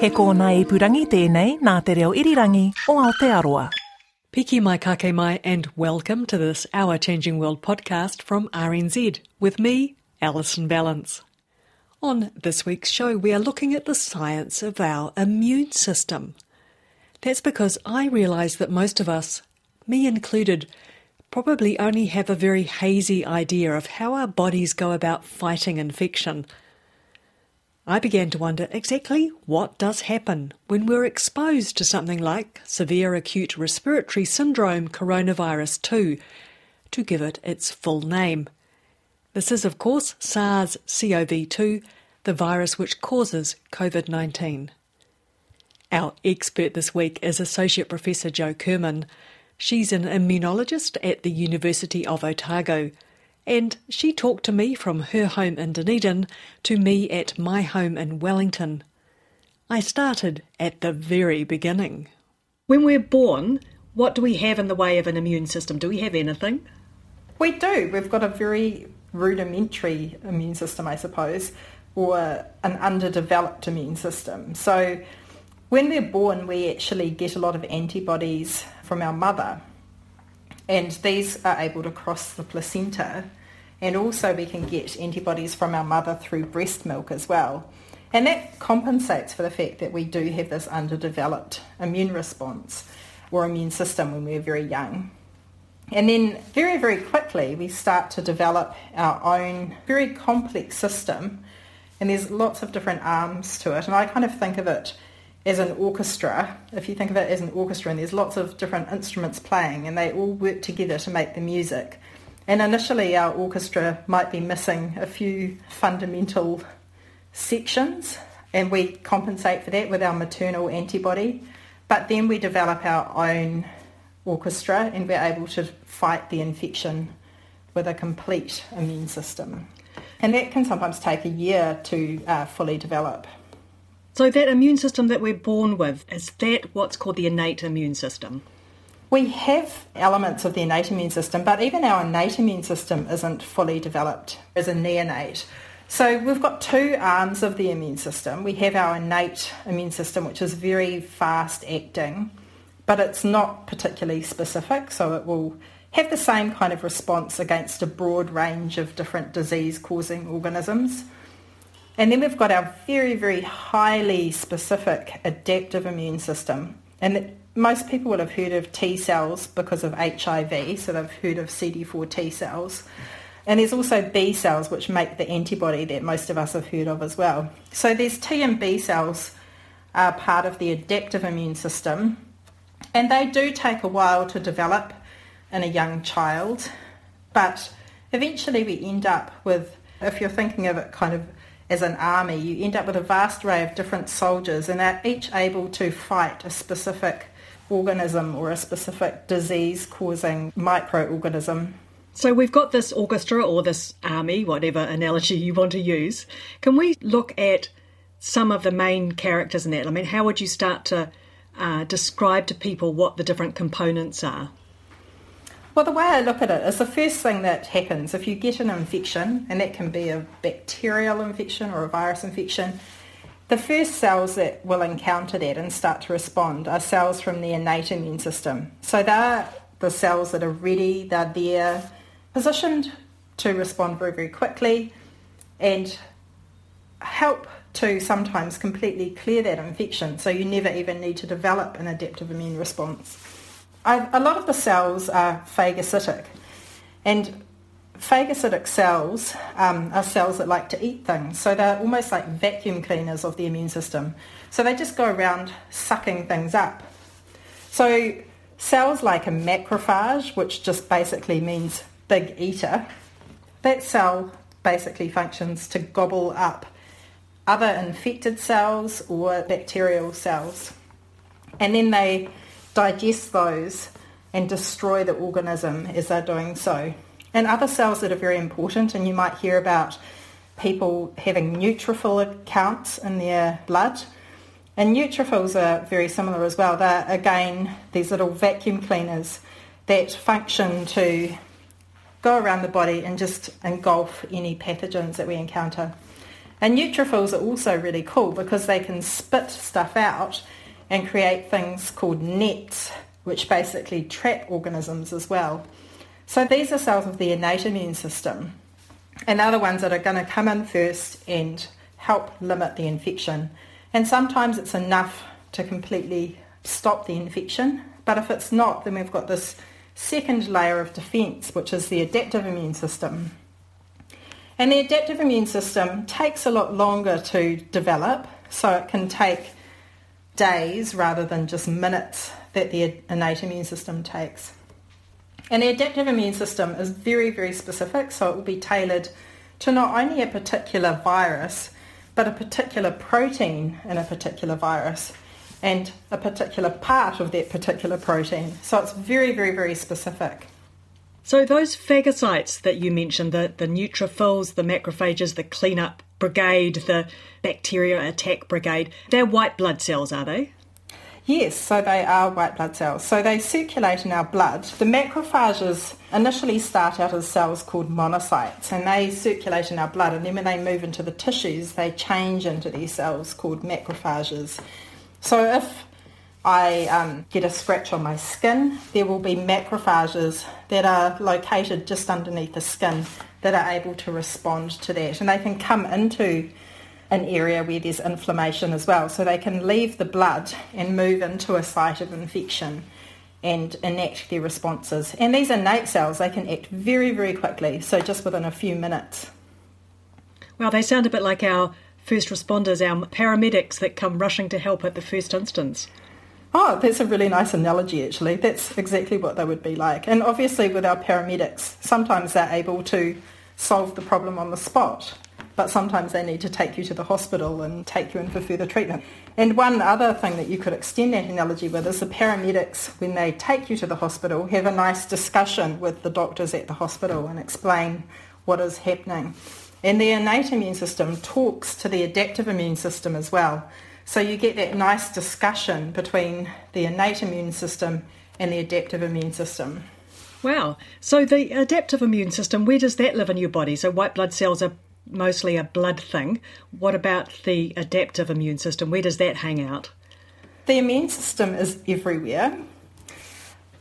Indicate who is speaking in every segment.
Speaker 1: He kōna ipurangi tēnei nā te reo irirangi o Aotearoa.
Speaker 2: Piki mai kake mai and welcome to this Our Changing World podcast from RNZ with me, Alison Ballance. On this week's show, we are looking at the science of our immune system. That's because I realise that most of us, me included, probably only have a very hazy idea of how our bodies go about fighting infection – I began to wonder exactly what does happen when we're exposed to something like severe acute respiratory syndrome coronavirus 2, to give it its full name. This is, of course, SARS CoV 2, the virus which causes COVID 19. Our expert this week is Associate Professor Jo Kirman. She's an immunologist at the University of Otago and she talked to me from her home in Dunedin to me at my home in Wellington. I started at the very beginning. When we're born, what do we have in the way of an immune system? Do we have anything?
Speaker 3: We do. We've got a very rudimentary immune system, I suppose, or an underdeveloped immune system. So when we're born, we actually get a lot of antibodies from our mother, and these are able to cross the placenta and also we can get antibodies from our mother through breast milk as well. And that compensates for the fact that we do have this underdeveloped immune response or immune system when we're very young. And then very, very quickly we start to develop our own very complex system and there's lots of different arms to it. And I kind of think of it as an orchestra. If you think of it as an orchestra and there's lots of different instruments playing and they all work together to make the music. And initially our orchestra might be missing a few fundamental sections and we compensate for that with our maternal antibody. But then we develop our own orchestra and we're able to fight the infection with a complete immune system. And that can sometimes take a year to uh, fully develop.
Speaker 2: So that immune system that we're born with, is that what's called the innate immune system?
Speaker 3: We have elements of the innate immune system, but even our innate immune system isn't fully developed as a neonate. So we've got two arms of the immune system. We have our innate immune system, which is very fast acting, but it's not particularly specific, so it will have the same kind of response against a broad range of different disease-causing organisms. And then we've got our very, very highly specific adaptive immune system. And most people will have heard of T cells because of HIV, so they've heard of CD4 T cells. And there's also B cells, which make the antibody that most of us have heard of as well. So these T and B cells are part of the adaptive immune system, and they do take a while to develop in a young child, but eventually we end up with, if you're thinking of it kind of as an army, you end up with a vast array of different soldiers, and they're each able to fight a specific organism or a specific disease causing microorganism.
Speaker 2: So we've got this orchestra or this army, whatever analogy you want to use. Can we look at some of the main characters in that? I mean, how would you start to uh, describe to people what the different components are?
Speaker 3: Well, the way I look at it is the first thing that happens if you get an infection, and that can be a bacterial infection or a virus infection, the first cells that will encounter that and start to respond are cells from the innate immune system. So they're the cells that are ready, they're there, positioned to respond very, very quickly and help to sometimes completely clear that infection so you never even need to develop an adaptive immune response. A lot of the cells are phagocytic and phagocytic cells um, are cells that like to eat things. So they're almost like vacuum cleaners of the immune system. So they just go around sucking things up. So cells like a macrophage, which just basically means big eater, that cell basically functions to gobble up other infected cells or bacterial cells. And then they digest those and destroy the organism as they're doing so. And other cells that are very important, and you might hear about people having neutrophil counts in their blood. And neutrophils are very similar as well. They're, again, these little vacuum cleaners that function to go around the body and just engulf any pathogens that we encounter. And neutrophils are also really cool because they can spit stuff out and create things called nets, which basically trap organisms as well. So these are cells of the innate immune system. And they're the ones that are going to come in first and help limit the infection. And sometimes it's enough to completely stop the infection. But if it's not, then we've got this second layer of defence, which is the adaptive immune system. And the adaptive immune system takes a lot longer to develop, so it can take days rather than just minutes that the innate immune system takes. And the adaptive immune system is very, very specific, so it will be tailored to not only a particular virus, but a particular protein in a particular virus and a particular part of that particular protein. So it's very, very, very specific.
Speaker 2: So those phagocytes that you mentioned, the, the neutrophils, the macrophages, the cleanup brigade, the bacteria attack brigade, they're white blood cells, are they?
Speaker 3: Yes, so they are white blood cells. So they circulate in our blood. The macrophages initially start out as cells called monocytes and they circulate in our blood and then when they move into the tissues they change into these cells called macrophages. So if I um, get a scratch on my skin, there will be macrophages that are located just underneath the skin that are able to respond to that and they can come into an area where there's inflammation as well. So they can leave the blood and move into a site of infection and enact their responses. And these innate cells, they can act very, very quickly, so just within a few minutes.
Speaker 2: Well, they sound a bit like our first responders, our paramedics that come rushing to help at the first instance.
Speaker 3: Oh, that's a really nice analogy, actually. That's exactly what they would be like. And obviously, with our paramedics, sometimes they're able to solve the problem on the spot but sometimes they need to take you to the hospital and take you in for further treatment. And one other thing that you could extend that analogy with is the paramedics, when they take you to the hospital, have a nice discussion with the doctors at the hospital and explain what is happening. And the innate immune system talks to the adaptive immune system as well. So you get that nice discussion between the innate immune system and the adaptive immune system.
Speaker 2: Wow. So the adaptive immune system, where does that live in your body? So white blood cells are mostly a blood thing. What about the adaptive immune system? Where does that hang out?
Speaker 3: The immune system is everywhere,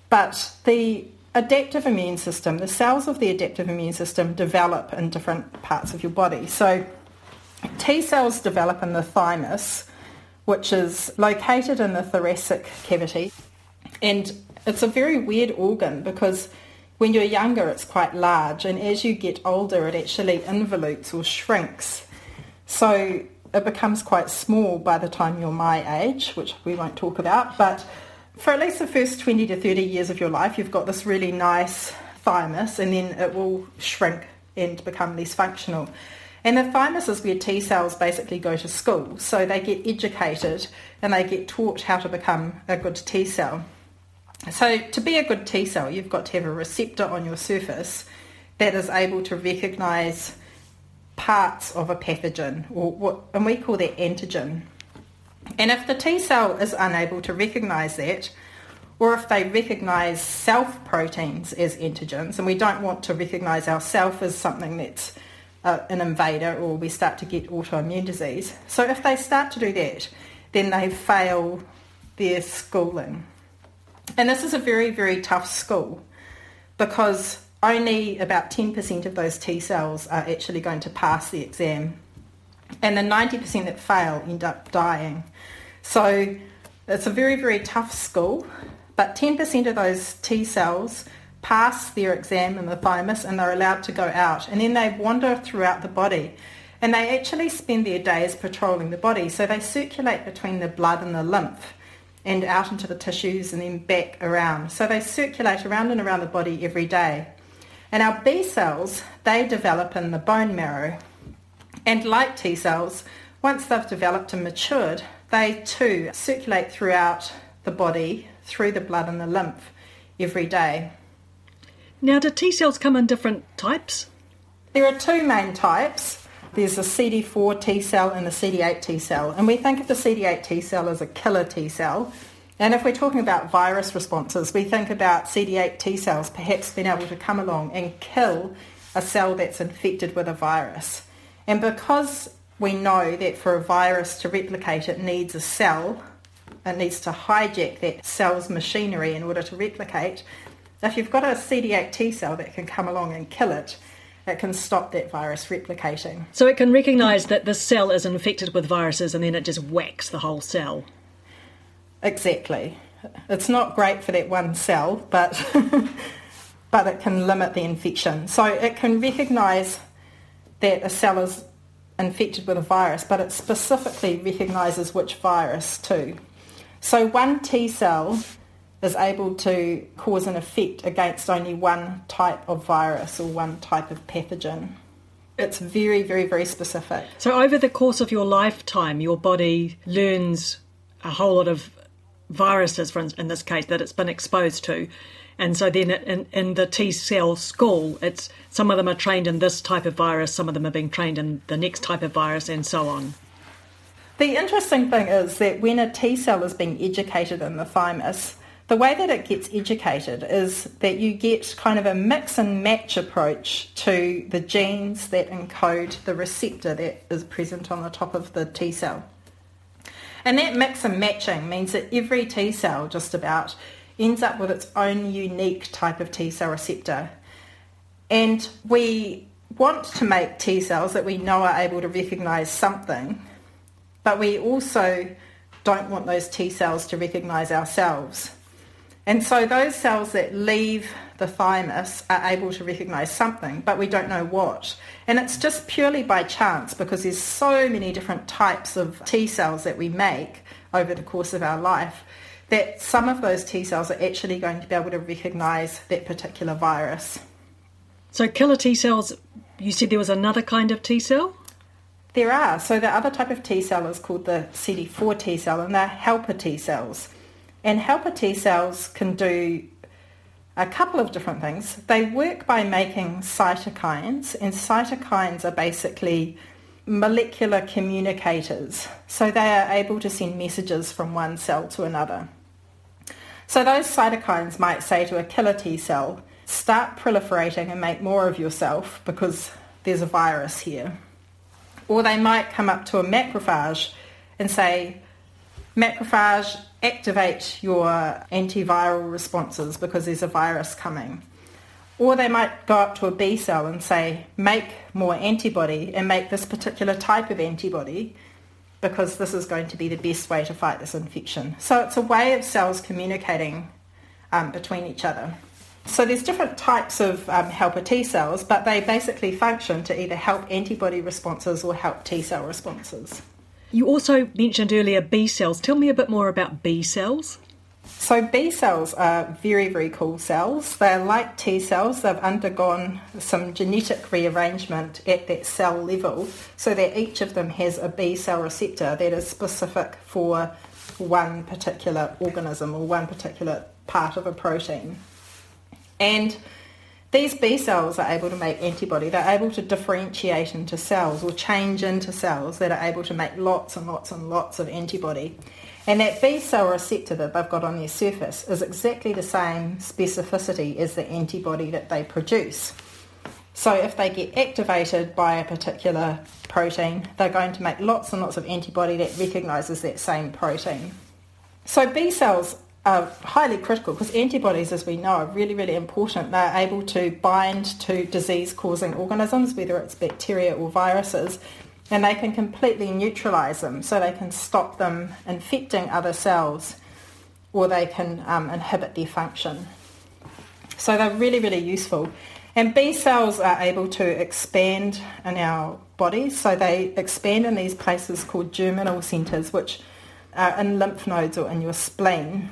Speaker 3: but the adaptive immune system, the cells of the adaptive immune system develop in different parts of your body. So T cells develop in the thymus, which is located in the thoracic cavity. And it's a very weird organ because when you're younger, it's quite large, and as you get older, it actually involutes or shrinks. So it becomes quite small by the time you're my age, which we won't talk about. But for at least the first 20 to 30 years of your life, you've got this really nice thymus, and then it will shrink and become less functional. And the thymus is where T cells basically go to school. So they get educated and they get taught how to become a good T cell. So to be a good T cell, you've got to have a receptor on your surface that is able to recognise parts of a pathogen, or what, and we call that antigen. And if the T cell is unable to recognise that, or if they recognise self proteins as antigens, and we don't want to recognise ourself as something that's uh, an invader, or we start to get autoimmune disease. So if they start to do that, then they fail their schooling. And this is a very, very tough school because only about 10% of those T cells are actually going to pass the exam. And the 90% that fail end up dying. So it's a very, very tough school, but 10% of those T cells pass their exam in the thymus and they're allowed to go out. And then they wander throughout the body. And they actually spend their days patrolling the body. So they circulate between the blood and the lymph and out into the tissues and then back around. So they circulate around and around the body every day. And our B cells, they develop in the bone marrow. And like T cells, once they've developed and matured, they too circulate throughout the body, through the blood and the lymph every day.
Speaker 2: Now, do T cells come in different types?
Speaker 3: There are two main types. There's a CD4 T cell and a CD8 T cell. And we think of the CD8 T cell as a killer T cell. And if we're talking about virus responses, we think about CD8 T cells perhaps being able to come along and kill a cell that's infected with a virus. And because we know that for a virus to replicate, it needs a cell, it needs to hijack that cell's machinery in order to replicate. If you've got a CD8 T cell that can come along and kill it, it can stop that virus replicating.
Speaker 2: So it can recognise that the cell is infected with viruses and then it just whacks the whole cell.
Speaker 3: Exactly. It's not great for that one cell, but but it can limit the infection. So it can recognise that a cell is infected with a virus, but it specifically recognises which virus too. So one T cell is able to cause an effect against only one type of virus or one type of pathogen. It's very, very, very specific.
Speaker 2: So over the course of your lifetime, your body learns a whole lot of viruses, for in this case, that it's been exposed to. And so then in, in the T cell school, it's some of them are trained in this type of virus, some of them are being trained in the next type of virus, and so on.
Speaker 3: The interesting thing is that when a T cell is being educated in the thymus, the way that it gets educated is that you get kind of a mix and match approach to the genes that encode the receptor that is present on the top of the T cell. And that mix and matching means that every T cell just about ends up with its own unique type of T cell receptor. And we want to make T cells that we know are able to recognise something, but we also don't want those T cells to recognise ourselves. And so those cells that leave the thymus are able to recognise something, but we don't know what. And it's just purely by chance because there's so many different types of T cells that we make over the course of our life that some of those T cells are actually going to be able to recognise that particular virus.
Speaker 2: So killer T cells, you said there was another kind of T cell?
Speaker 3: There are. So the other type of T cell is called the CD4 T cell and they're helper T cells. And helper T cells can do a couple of different things. They work by making cytokines and cytokines are basically molecular communicators. So they are able to send messages from one cell to another. So those cytokines might say to a killer T cell, start proliferating and make more of yourself because there's a virus here. Or they might come up to a macrophage and say, macrophage, activate your antiviral responses because there's a virus coming. Or they might go up to a B cell and say, make more antibody and make this particular type of antibody because this is going to be the best way to fight this infection. So it's a way of cells communicating um, between each other. So there's different types of um, helper T cells, but they basically function to either help antibody responses or help T cell responses.
Speaker 2: You also mentioned earlier B cells. Tell me a bit more about B cells.
Speaker 3: So B cells are very, very cool cells. They're like T cells. They've undergone some genetic rearrangement at that cell level so that each of them has a B cell receptor that is specific for one particular organism or one particular part of a protein. And these B cells are able to make antibody. They're able to differentiate into cells or change into cells that are able to make lots and lots and lots of antibody. And that B cell receptor that they've got on their surface is exactly the same specificity as the antibody that they produce. So if they get activated by a particular protein, they're going to make lots and lots of antibody that recognises that same protein. So B cells are highly critical because antibodies, as we know, are really, really important. They're able to bind to disease-causing organisms, whether it's bacteria or viruses, and they can completely neutralize them so they can stop them infecting other cells or they can um, inhibit their function. So they're really, really useful. And B cells are able to expand in our bodies. So they expand in these places called germinal centres, which are in lymph nodes or in your spleen.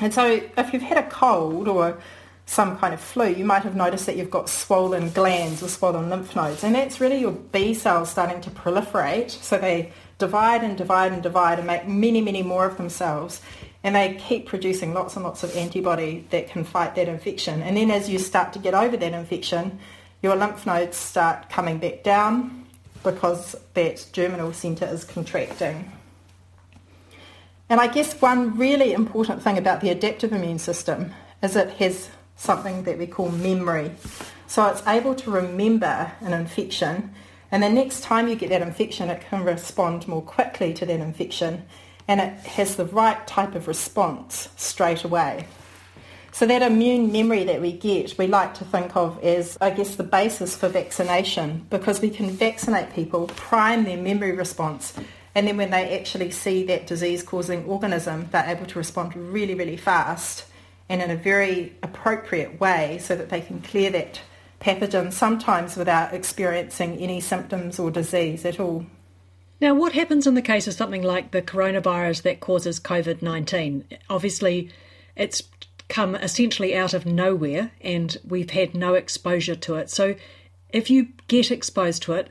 Speaker 3: And so if you've had a cold or some kind of flu, you might have noticed that you've got swollen glands or swollen lymph nodes, and that's really your B cells starting to proliferate. So they divide and divide and divide and make many, many more of themselves, and they keep producing lots and lots of antibody that can fight that infection. And then as you start to get over that infection, your lymph nodes start coming back down because that germinal centre is contracting. And I guess one really important thing about the adaptive immune system is it has something that we call memory. So it's able to remember an infection and the next time you get that infection it can respond more quickly to that infection and it has the right type of response straight away. So that immune memory that we get, we like to think of as, I guess, the basis for vaccination because we can vaccinate people, prime their memory response, and then when they actually see that disease-causing organism, they're able to respond really, really fast and in a very appropriate way so that they can clear that pathogen sometimes without experiencing any symptoms or disease at all.
Speaker 2: Now, what happens in the case of something like the coronavirus that causes COVID 19? Obviously, it's come essentially out of nowhere and we've had no exposure to it. So, if you get exposed to it,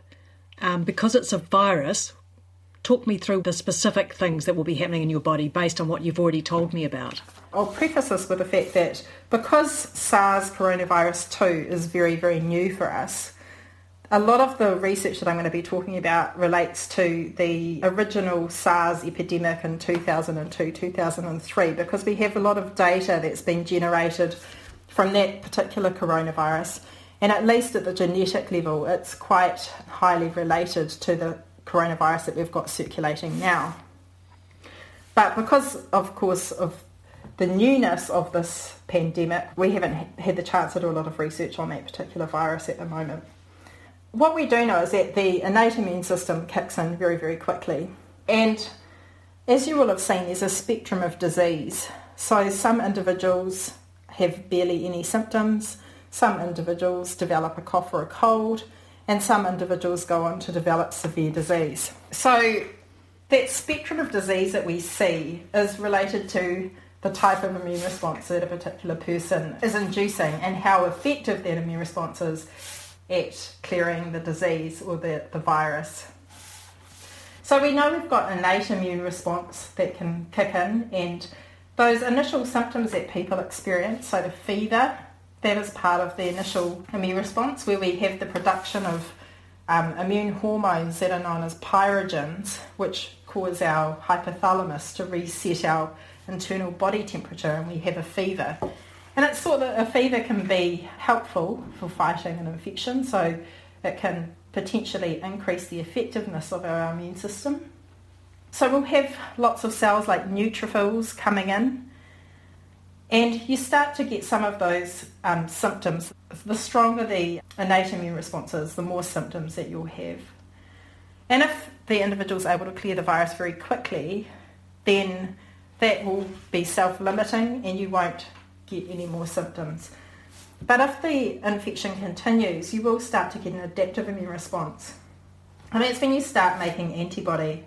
Speaker 2: um, because it's a virus, talk me through the specific things that will be happening in your body based on what you've already told me about.
Speaker 3: I'll preface this with the fact that because SARS coronavirus 2 is very, very new for us, a lot of the research that I'm going to be talking about relates to the original SARS epidemic in 2002-2003 because we have a lot of data that's been generated from that particular coronavirus and at least at the genetic level it's quite highly related to the coronavirus that we've got circulating now. But because of course of the newness of this pandemic, we haven't had the chance to do a lot of research on that particular virus at the moment. What we do know is that the innate immune system kicks in very, very quickly. And as you will have seen, there's a spectrum of disease. So some individuals have barely any symptoms, some individuals develop a cough or a cold, and some individuals go on to develop severe disease. So that spectrum of disease that we see is related to the type of immune response that a particular person is inducing and how effective that immune response is at clearing the disease or the, the virus. So we know we've got innate immune response that can kick in and those initial symptoms that people experience, so the fever, that is part of the initial immune response where we have the production of um, immune hormones that are known as pyrogens, which cause our hypothalamus to reset our internal body temperature and we have a fever. And it's thought that a fever can be helpful for fighting an infection, so it can potentially increase the effectiveness of our immune system. So we'll have lots of cells like neutrophils coming in, and you start to get some of those um, symptoms. The stronger the innate immune response is, the more symptoms that you'll have. And if the individual is able to clear the virus very quickly, then that will be self-limiting and you won't get any more symptoms. But if the infection continues, you will start to get an adaptive immune response. And that's when you start making antibody.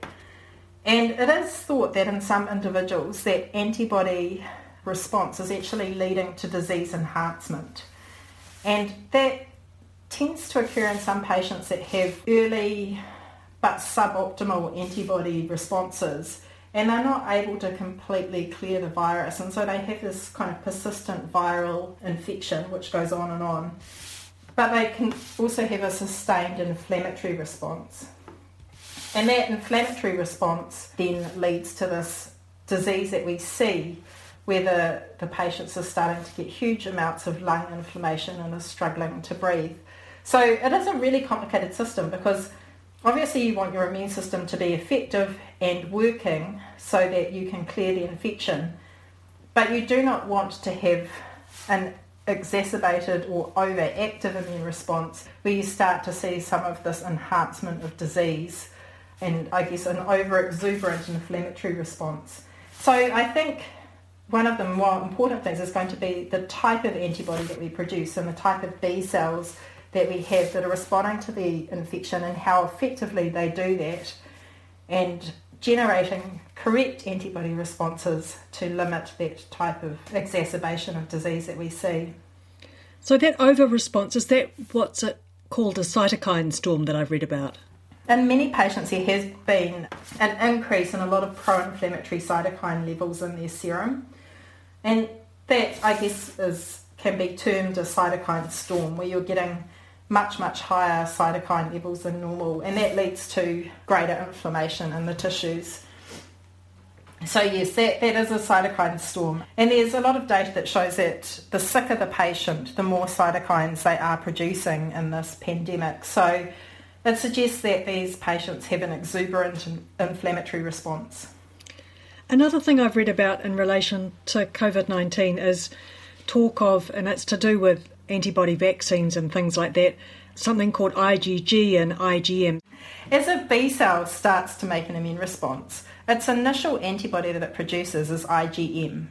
Speaker 3: And it is thought that in some individuals that antibody response is actually leading to disease enhancement. And that tends to occur in some patients that have early but suboptimal antibody responses and they're not able to completely clear the virus and so they have this kind of persistent viral infection which goes on and on but they can also have a sustained inflammatory response and that inflammatory response then leads to this disease that we see where the, patients are starting to get huge amounts of lung inflammation and are struggling to breathe so it is a really complicated system because Obviously you want your immune system to be effective and working so that you can clear the infection, but you do not want to have an exacerbated or overactive immune response where you start to see some of this enhancement of disease and I guess an over-exuberant inflammatory response. So I think one of the more important things is going to be the type of antibody that we produce and the type of B cells that we have that are responding to the infection and how effectively they do that and generating correct antibody responses to limit that type of exacerbation of disease that we see.
Speaker 2: So that over response is that what's it called a cytokine storm that I've read about?
Speaker 3: In many patients, there has been an increase in a lot of pro-inflammatory cytokine levels in their serum, and that I guess is can be termed a cytokine storm, where you're getting much much higher cytokine levels than normal, and that leads to greater inflammation in the tissues. So yes, that, that is a cytokine storm. And there's a lot of data that shows that the sicker the patient, the more cytokines they are producing in this pandemic. So it suggests that these patients have an exuberant inflammatory response.
Speaker 2: Another thing I've read about in relation to COVID 19 is talk of, and it's to do with antibody vaccines and things like that, something called IgG and IgM.
Speaker 3: As a B cell starts to make an immune response, its initial antibody that it produces is IgM.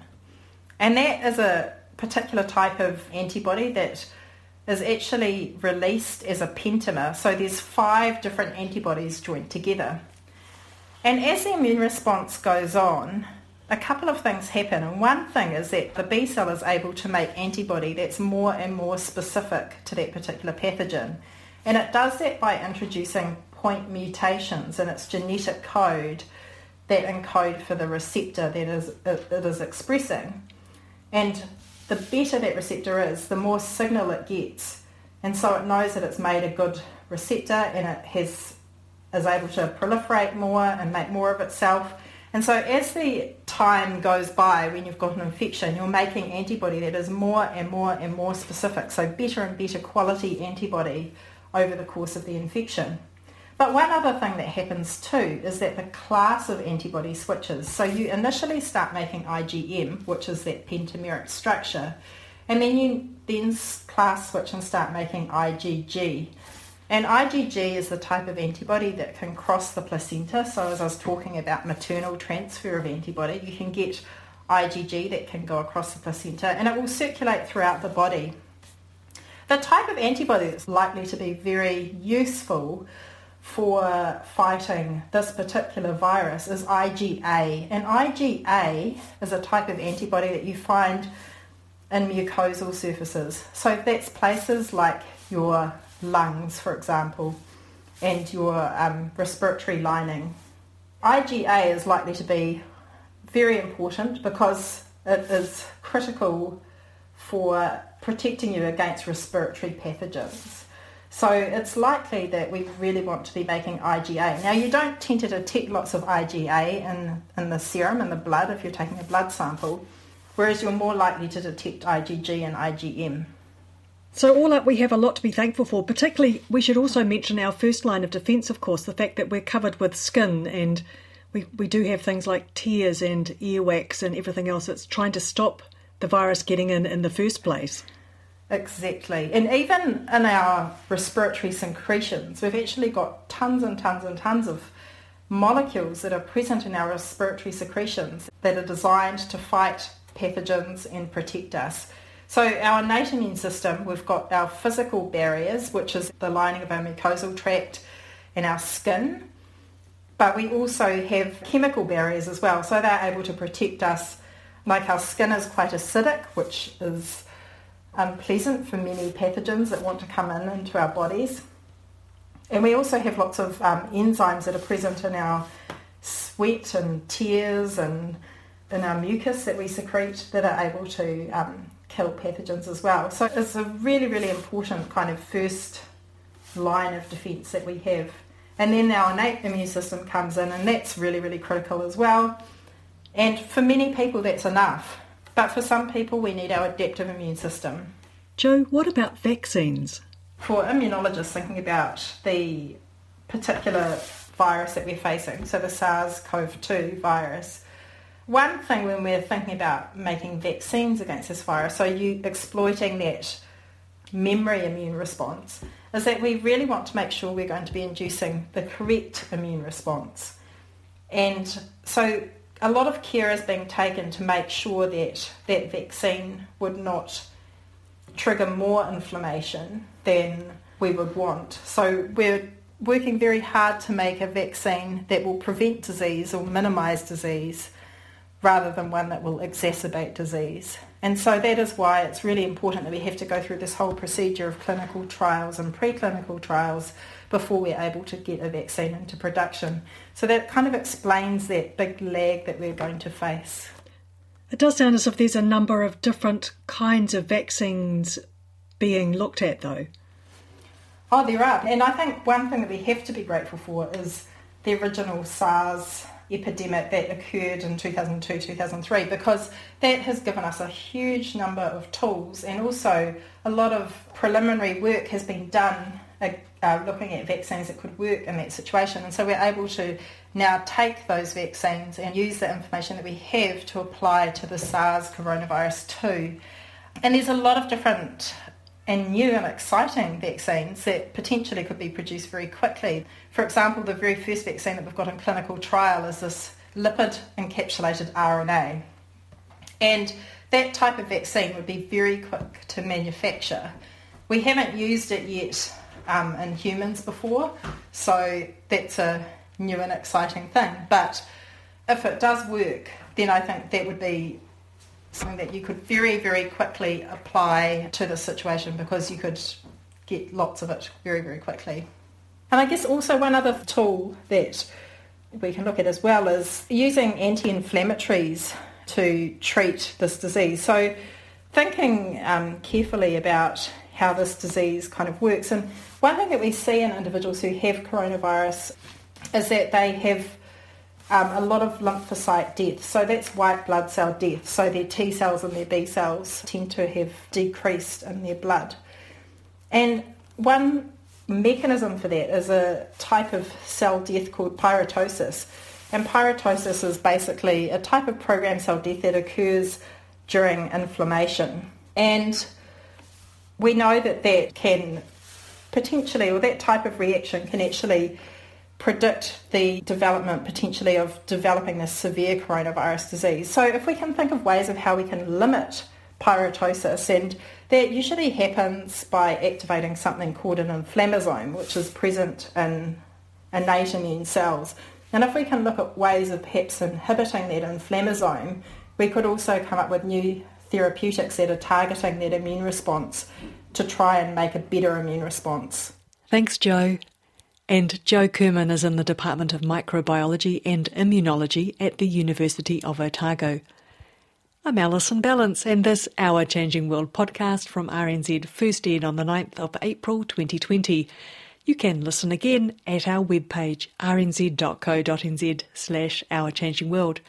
Speaker 3: And that is a particular type of antibody that is actually released as a pentamer. So there's five different antibodies joined together. And as the immune response goes on, a couple of things happen. And one thing is that the B cell is able to make antibody that's more and more specific to that particular pathogen. And it does that by introducing point mutations in its genetic code that encode for the receptor that is, it, it is expressing. And the better that receptor is, the more signal it gets. And so it knows that it's made a good receptor and it has is able to proliferate more and make more of itself and so as the time goes by when you've got an infection, you're making antibody that is more and more and more specific, so better and better quality antibody over the course of the infection. But one other thing that happens too is that the class of antibody switches. So you initially start making IgM, which is that pentameric structure, and then you then class switch and start making IgG. And IgG is the type of antibody that can cross the placenta. So as I was talking about maternal transfer of antibody, you can get IgG that can go across the placenta and it will circulate throughout the body. The type of antibody that's likely to be very useful for fighting this particular virus is IgA. And IgA is a type of antibody that you find in mucosal surfaces. So that's places like your lungs, for example, and your um, respiratory lining. IgA is likely to be very important because it is critical for protecting you against respiratory pathogens. So it's likely that we really want to be making IgA. Now you don't tend to detect lots of IgA in, in the serum, in the blood, if you're taking a blood sample, whereas you're more likely to detect IgG and IgM.
Speaker 2: So, all up, we have a lot to be thankful for. Particularly, we should also mention our first line of defence, of course, the fact that we're covered with skin and we, we do have things like tears and earwax and everything else that's trying to stop the virus getting in in the first place.
Speaker 3: Exactly. And even in our respiratory secretions, we've actually got tons and tons and tons of molecules that are present in our respiratory secretions that are designed to fight pathogens and protect us. So our innate immune system, we've got our physical barriers, which is the lining of our mucosal tract and our skin, but we also have chemical barriers as well. So they're able to protect us. Like our skin is quite acidic, which is unpleasant for many pathogens that want to come in into our bodies. And we also have lots of um, enzymes that are present in our sweat and tears and in our mucus that we secrete that are able to um, kill pathogens as well. So it's a really, really important kind of first line of defence that we have. And then our innate immune system comes in, and that's really, really critical as well. And for many people, that's enough. But for some people, we need our adaptive immune system.
Speaker 2: Jo, what about vaccines?
Speaker 3: For immunologists thinking about the particular virus that we're facing, so the SARS CoV 2 virus, one thing when we're thinking about making vaccines against this virus, so you exploiting that memory immune response, is that we really want to make sure we're going to be inducing the correct immune response. And so a lot of care is being taken to make sure that that vaccine would not trigger more inflammation than we would want. So we're working very hard to make a vaccine that will prevent disease or minimise disease rather than one that will exacerbate disease. And so that is why it's really important that we have to go through this whole procedure of clinical trials and preclinical trials before we're able to get a vaccine into production. So that kind of explains that big lag that we're going to face.
Speaker 4: It does sound as if there's a number of different kinds of vaccines being looked at, though.
Speaker 3: Oh, there are. And I think one thing that we have to be grateful for is the original SARS epidemic that occurred in 2002 2003 because that has given us a huge number of tools and also a lot of preliminary work has been done uh, uh, looking at vaccines that could work in that situation and so we're able to now take those vaccines and use the information that we have to apply to the SARS coronavirus 2 and there's a lot of different and new and exciting vaccines that potentially could be produced very quickly. For example, the very first vaccine that we've got in clinical trial is this lipid encapsulated RNA. And that type of vaccine would be very quick to manufacture. We haven't used it yet um, in humans before, so that's a new and exciting thing. But if it does work, then I think that would be something that you could very, very quickly apply to the situation because you could get lots of it very, very quickly. And I guess also one other tool that we can look at as well is using anti-inflammatories to treat this disease. So thinking um, carefully about how this disease kind of works. And one thing that we see in individuals who have coronavirus is that they have um, a lot of lymphocyte death. So that's white blood cell death. So their T cells and their B cells tend to have decreased in their blood. And one mechanism for that is a type of cell death called pyroptosis. And pyroptosis is basically a type of programmed cell death that occurs during inflammation. And we know that that can potentially, or that type of reaction can actually predict the development potentially of developing this severe coronavirus disease. So if we can think of ways of how we can limit pyroptosis, and that usually happens by activating something called an inflammasome, which is present in innate immune cells. And if we can look at ways of perhaps inhibiting that inflammasome, we could also come up with new therapeutics that are targeting that immune response to try and make a better immune response.
Speaker 4: Thanks, Jo. And Jo Kirman is in the Department of Microbiology and Immunology at the University of Otago. I'm Alison Ballance, and this Our Changing World podcast from RNZ first aired on the 9th of April 2020. You can listen again at our webpage rnz.co.nz slash Our Changing World.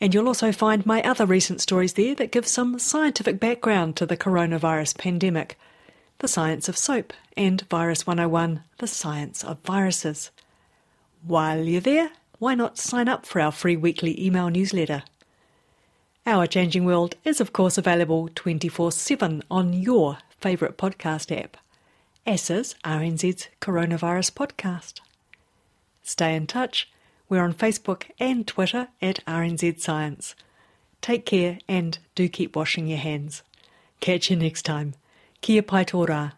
Speaker 4: And you'll also find my other recent stories there that give some scientific background to the coronavirus pandemic – the Science of Soap, and Virus 101, The Science of Viruses. While you're there, why not sign up for our free weekly email newsletter? Our Changing World is, of course, available 24 7 on your favourite podcast app, as RNZ's Coronavirus Podcast. Stay in touch. We're on Facebook and Twitter at RNZ Science. Take care and do keep washing your hands. Catch you next time. Kia pai tō.